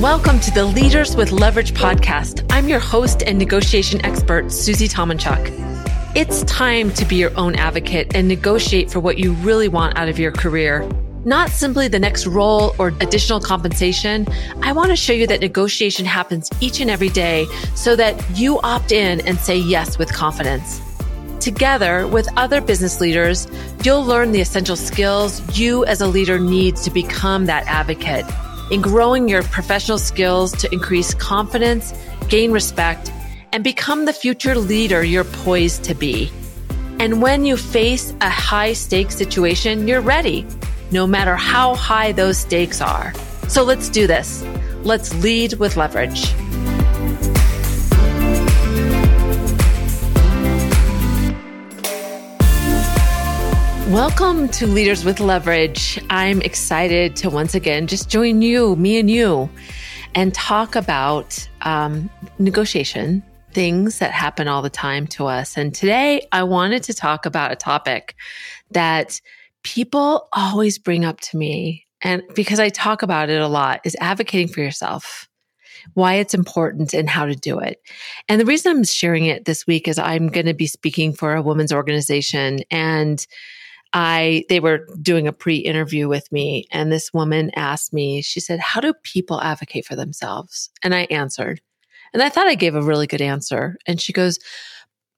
Welcome to the Leaders with Leverage podcast. I'm your host and negotiation expert, Susie Tomenchok. It's time to be your own advocate and negotiate for what you really want out of your career. Not simply the next role or additional compensation. I want to show you that negotiation happens each and every day so that you opt in and say yes with confidence. Together with other business leaders, you'll learn the essential skills you as a leader need to become that advocate in growing your professional skills to increase confidence, gain respect, and become the future leader you're poised to be. And when you face a high stakes situation, you're ready, no matter how high those stakes are. So let's do this. Let's lead with leverage. Welcome to Leaders with Leverage. I'm excited to once again just join you, me and you, and talk about um, negotiation, things that happen all the time to us. And today I wanted to talk about a topic that people always bring up to me. And because I talk about it a lot, is advocating for yourself why it's important and how to do it. And the reason I'm sharing it this week is I'm going to be speaking for a women's organization and I they were doing a pre-interview with me and this woman asked me, she said, "How do people advocate for themselves?" And I answered. And I thought I gave a really good answer. And she goes,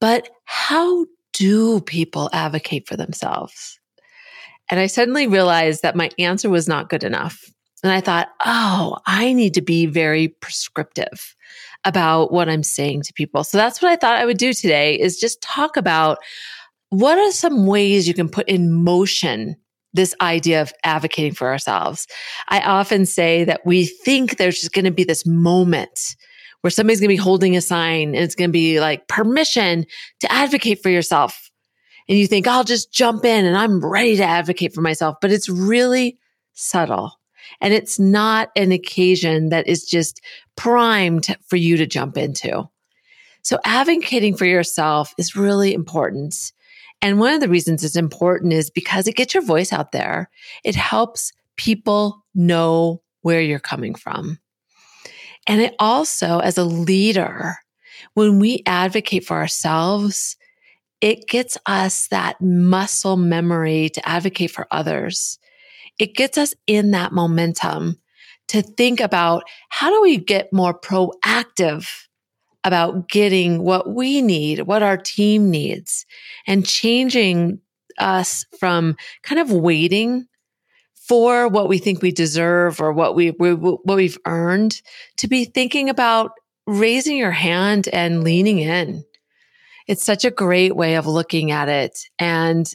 "But how do people advocate for themselves?" And I suddenly realized that my answer was not good enough. And I thought, "Oh, I need to be very prescriptive." about what I'm saying to people. So that's what I thought I would do today is just talk about what are some ways you can put in motion this idea of advocating for ourselves? I often say that we think there's just going to be this moment where somebody's going to be holding a sign and it's going to be like permission to advocate for yourself. And you think, I'll just jump in and I'm ready to advocate for myself. But it's really subtle. And it's not an occasion that is just primed for you to jump into. So advocating for yourself is really important. And one of the reasons it's important is because it gets your voice out there. It helps people know where you're coming from. And it also, as a leader, when we advocate for ourselves, it gets us that muscle memory to advocate for others. It gets us in that momentum to think about how do we get more proactive about getting what we need, what our team needs, and changing us from kind of waiting for what we think we deserve or what we, we what we've earned to be thinking about raising your hand and leaning in. It's such a great way of looking at it. And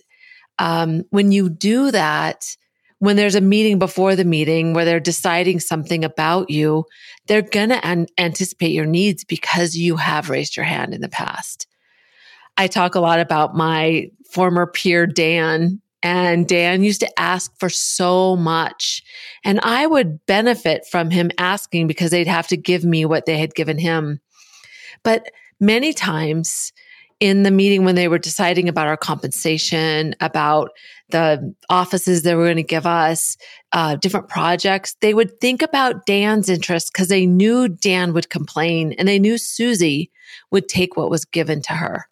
um, when you do that, when there's a meeting before the meeting where they're deciding something about you, they're going to an- anticipate your needs because you have raised your hand in the past. I talk a lot about my former peer, Dan, and Dan used to ask for so much. And I would benefit from him asking because they'd have to give me what they had given him. But many times in the meeting when they were deciding about our compensation, about the offices they were going to give us, uh, different projects, they would think about Dan's interest because they knew Dan would complain and they knew Susie would take what was given to her.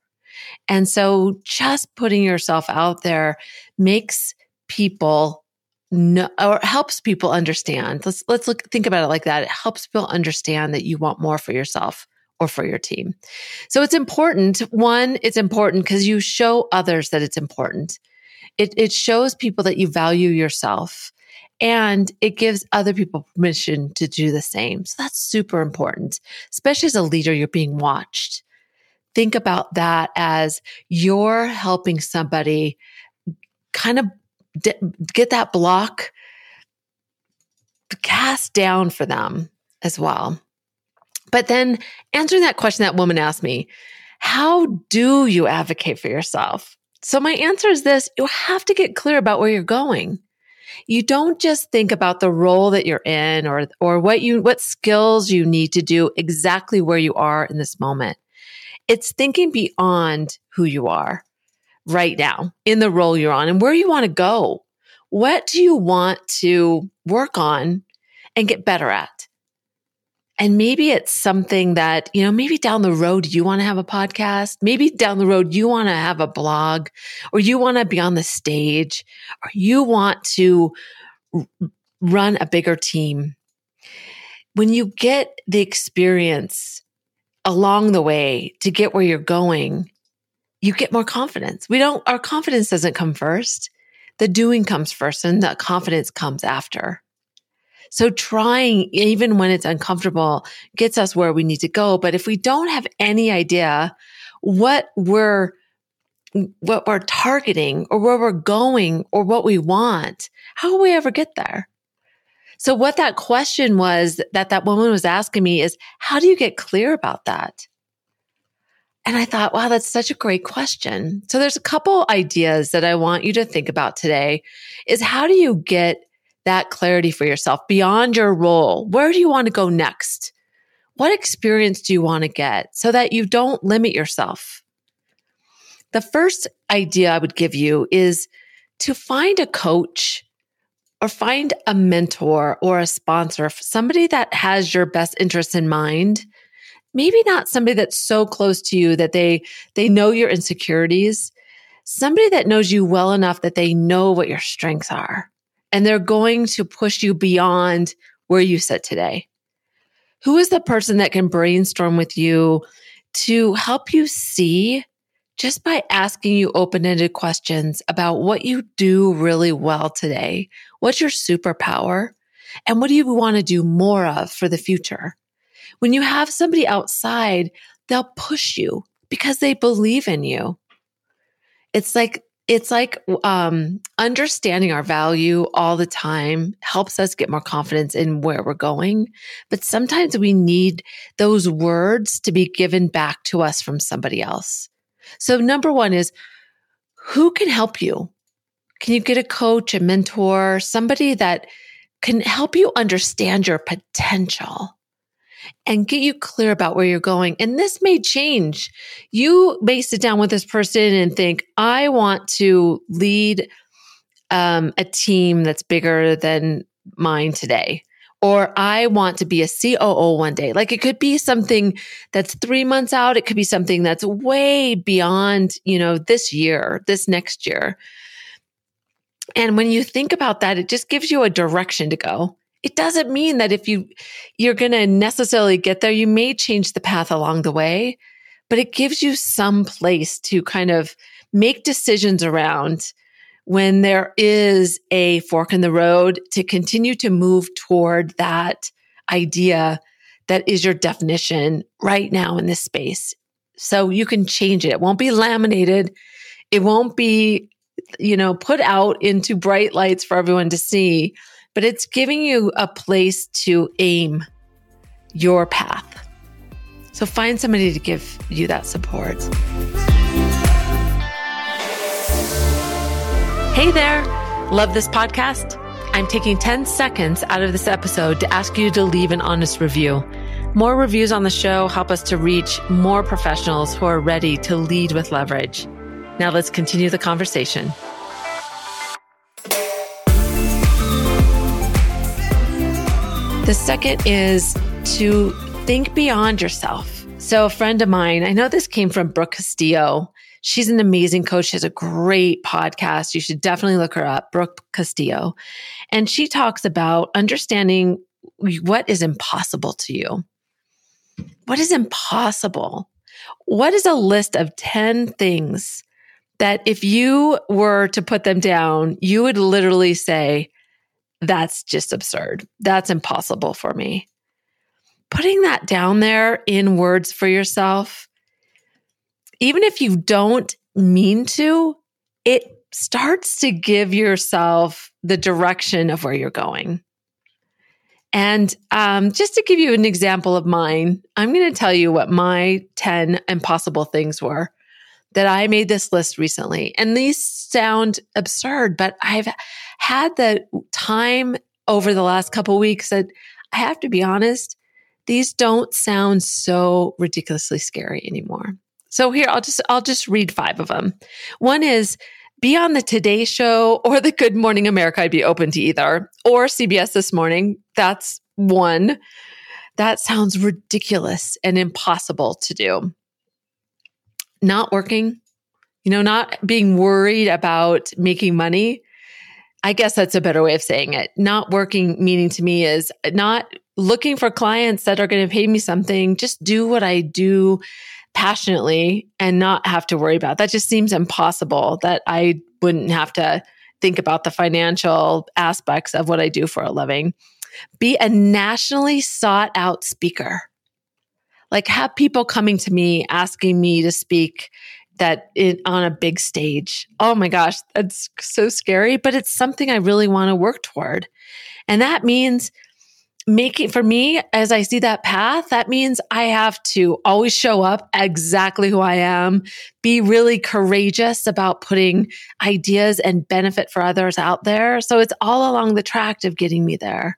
And so just putting yourself out there makes people know, or helps people understand. Let's, let's look, think about it like that. It helps people understand that you want more for yourself or for your team. So it's important. One, it's important because you show others that it's important. It, it shows people that you value yourself and it gives other people permission to do the same. So that's super important, especially as a leader, you're being watched. Think about that as you're helping somebody kind of get that block cast down for them as well. But then answering that question that woman asked me, how do you advocate for yourself? So my answer is this, you have to get clear about where you're going. You don't just think about the role that you're in or, or what you, what skills you need to do exactly where you are in this moment. It's thinking beyond who you are right now in the role you're on and where you want to go. What do you want to work on and get better at? And maybe it's something that, you know, maybe down the road you want to have a podcast. Maybe down the road you want to have a blog or you want to be on the stage or you want to run a bigger team. When you get the experience along the way to get where you're going, you get more confidence. We don't, our confidence doesn't come first. The doing comes first and the confidence comes after. So trying, even when it's uncomfortable, gets us where we need to go. But if we don't have any idea what we're, what we're targeting or where we're going or what we want, how will we ever get there? So what that question was that that woman was asking me is, how do you get clear about that? And I thought, wow, that's such a great question. So there's a couple ideas that I want you to think about today is how do you get that clarity for yourself beyond your role? Where do you want to go next? What experience do you want to get so that you don't limit yourself? The first idea I would give you is to find a coach or find a mentor or a sponsor, somebody that has your best interests in mind. Maybe not somebody that's so close to you that they, they know your insecurities. Somebody that knows you well enough that they know what your strengths are and they're going to push you beyond where you sit today. Who is the person that can brainstorm with you to help you see just by asking you open ended questions about what you do really well today. What's your superpower? And what do you want to do more of for the future? When you have somebody outside, they'll push you because they believe in you. It's like, it's like um, understanding our value all the time helps us get more confidence in where we're going. But sometimes we need those words to be given back to us from somebody else. So number one is who can help you? Can you get a coach, a mentor, somebody that can help you understand your potential and get you clear about where you're going? And this may change. You may sit down with this person and think, I want to lead um, a team that's bigger than mine today or I want to be a COO one day. Like it could be something that's three months out. It could be something that's way beyond, you know, this year, this next year. And when you think about that, it just gives you a direction to go. It doesn't mean that if you, you're going to necessarily get there, you may change the path along the way, but it gives you some place to kind of make decisions around when there is a fork in the road to continue to move toward that idea that is your definition right now in this space. So you can change it. It won't be laminated. It won't be, you know, put out into bright lights for everyone to see, but it's giving you a place to aim your path. So find somebody to give you that support. Hey there! Love this podcast? I'm taking 10 seconds out of this episode to ask you to leave an honest review. More reviews on the show help us to reach more professionals who are ready to lead with leverage. Now let's continue the conversation. The second is to think beyond yourself. So, a friend of mine, I know this came from Brooke Castillo. She's an amazing coach. She has a great podcast. You should definitely look her up, Brooke Castillo. And she talks about understanding what is impossible to you. What is impossible? What is a list of 10 things that if you were to put them down, you would literally say, that's just absurd. That's impossible for me. Putting that down there in words for yourself even if you don't mean to, it starts to give yourself the direction of where you're going. And um, just to give you an example of mine, I'm going to tell you what my 10 impossible things were that I made this list recently. And these sound absurd, but I've had the time over the last couple weeks that I have to be honest, these don't sound so ridiculously scary anymore. So here, I'll just, I'll just read five of them. One is be on the Today Show or the Good Morning America. I'd be open to either or CBS this morning. That's one. That sounds ridiculous and impossible to do. Not working, you know, not being worried about making money. I guess that's a better way of saying it. Not working, meaning to me, is not looking for clients that are going to pay me something. Just do what I do passionately and not have to worry about. That just seems impossible that I wouldn't have to think about the financial aspects of what I do for a living. Be a nationally sought out speaker. Like have people coming to me asking me to speak that on a big stage. Oh my gosh, that's so scary, but it's something I really want to work toward. And that means making for me as I see that path, that means I have to always show up exactly who I am, be really courageous about putting ideas and benefit for others out there. So it's all along the track of getting me there.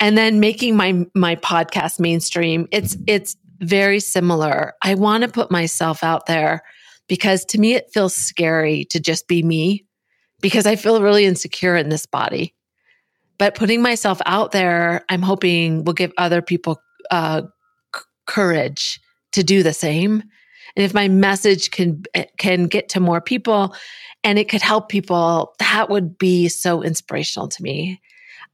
And then making my my podcast mainstream, it's it's very similar. I want to put myself out there because to me it feels scary to just be me because I feel really insecure in this body. But putting myself out there, I'm hoping will give other people uh, c- courage to do the same. And if my message can can get to more people and it could help people, that would be so inspirational to me.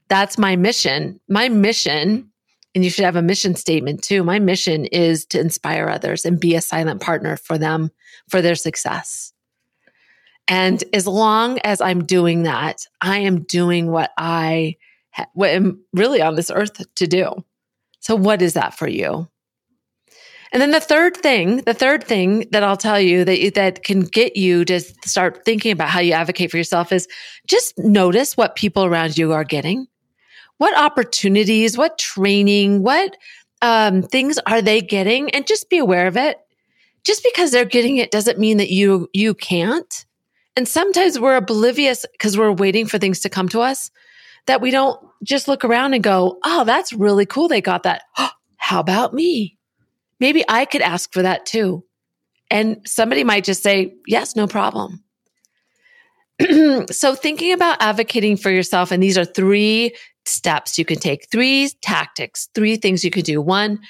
That's my mission. My mission, and you should have a mission statement too. My mission is to inspire others and be a silent partner for them for their success. And as long as I'm doing that, I am doing what I what am really on this earth to do. So what is that for you? And then the third thing, the third thing that I'll tell you that that can get you to start thinking about how you advocate for yourself is just notice what people around you are getting. What opportunities, what training, what um, things are they getting, and just be aware of it. Just because they're getting it doesn't mean that you you can't. And sometimes we're oblivious because we're waiting for things to come to us that we don't just look around and go, Oh, that's really cool. They got that. How about me? Maybe I could ask for that too. And somebody might just say, Yes, no problem. so, thinking about advocating for yourself, and these are three steps you can take, three tactics, three things you can do. One,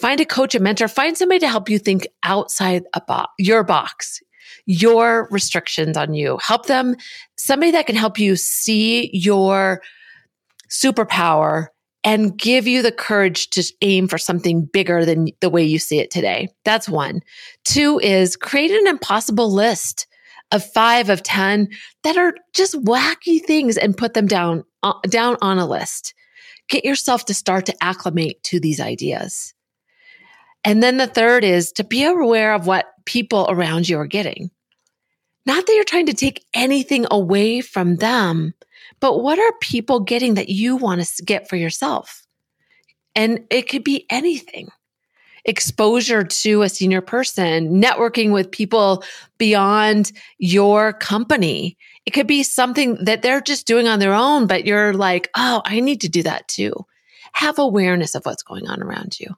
find a coach, a mentor, find somebody to help you think outside a bo- your box, your restrictions on you. Help them, somebody that can help you see your superpower and give you the courage to aim for something bigger than the way you see it today. That's one. Two is create an impossible list of five of 10 that are just wacky things and put them down, down on a list. Get yourself to start to acclimate to these ideas. And then the third is to be aware of what people around you are getting. Not that you're trying to take anything away from them, but what are people getting that you want to get for yourself? And it could be anything exposure to a senior person, networking with people beyond your company. It could be something that they're just doing on their own, but you're like, oh, I need to do that too. Have awareness of what's going on around you.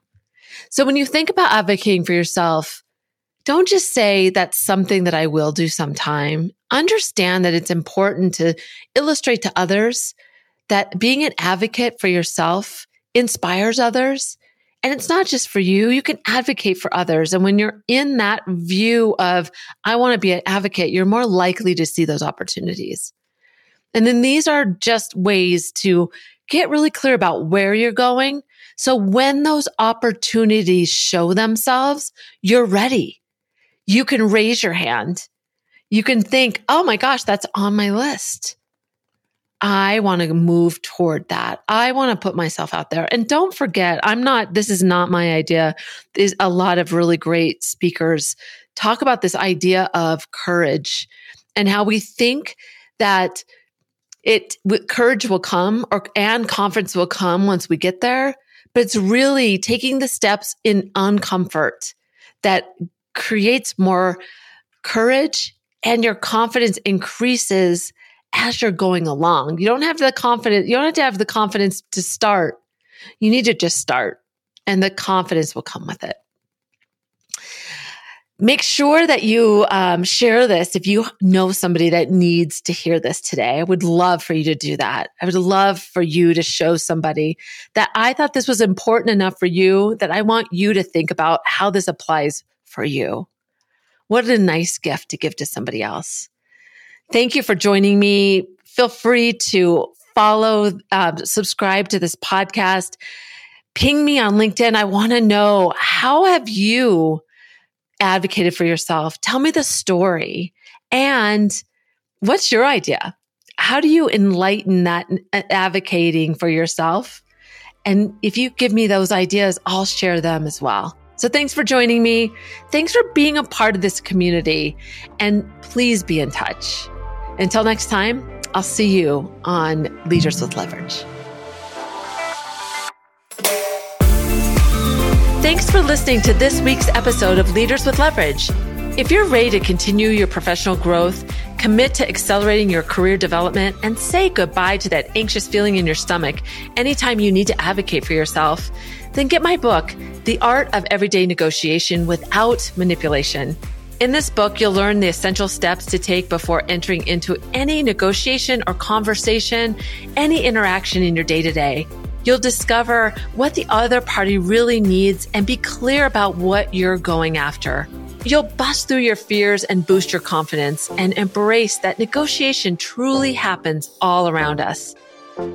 So when you think about advocating for yourself, don't just say that's something that I will do sometime. Understand that it's important to illustrate to others that being an advocate for yourself inspires others. And it's not just for you. You can advocate for others. And when you're in that view of, I want to be an advocate, you're more likely to see those opportunities. And then these are just ways to get really clear about where you're going. So when those opportunities show themselves, you're ready you can raise your hand. You can think, oh my gosh, that's on my list. I want to move toward that. I want to put myself out there. And don't forget, I'm not, this is not my idea. There's a lot of really great speakers talk about this idea of courage and how we think that it courage will come or and confidence will come once we get there but it's really taking the steps in uncomfort that creates more courage and your confidence increases as you're going along. You don't have the confidence, you don't have to have the confidence to start. You need to just start and the confidence will come with it. Make sure that you um, share this if you know somebody that needs to hear this today. I would love for you to do that. I would love for you to show somebody that I thought this was important enough for you that I want you to think about how this applies for you. What a nice gift to give to somebody else. Thank you for joining me. Feel free to follow, uh, subscribe to this podcast. Ping me on LinkedIn. I want to know how have you advocated for yourself. Tell me the story. And what's your idea? How do you enlighten that advocating for yourself? And if you give me those ideas, I'll share them as well. So thanks for joining me. Thanks for being a part of this community. And please be in touch. Until next time, I'll see you on Leaders with Leverage. Thanks for listening to this week's episode of Leaders with Leverage. If you're ready to continue your professional growth, commit to accelerating your career development, and say goodbye to that anxious feeling in your stomach anytime you need to advocate for yourself, then get my book, The Art of Everyday Negotiation Without Manipulation. In this book, you'll learn the essential steps to take before entering into any negotiation or conversation, any interaction in your day to day. You'll discover what the other party really needs and be clear about what you're going after. You'll bust through your fears and boost your confidence and embrace that negotiation truly happens all around us.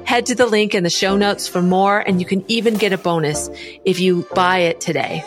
Head to the link in the show notes for more, and you can even get a bonus if you buy it today.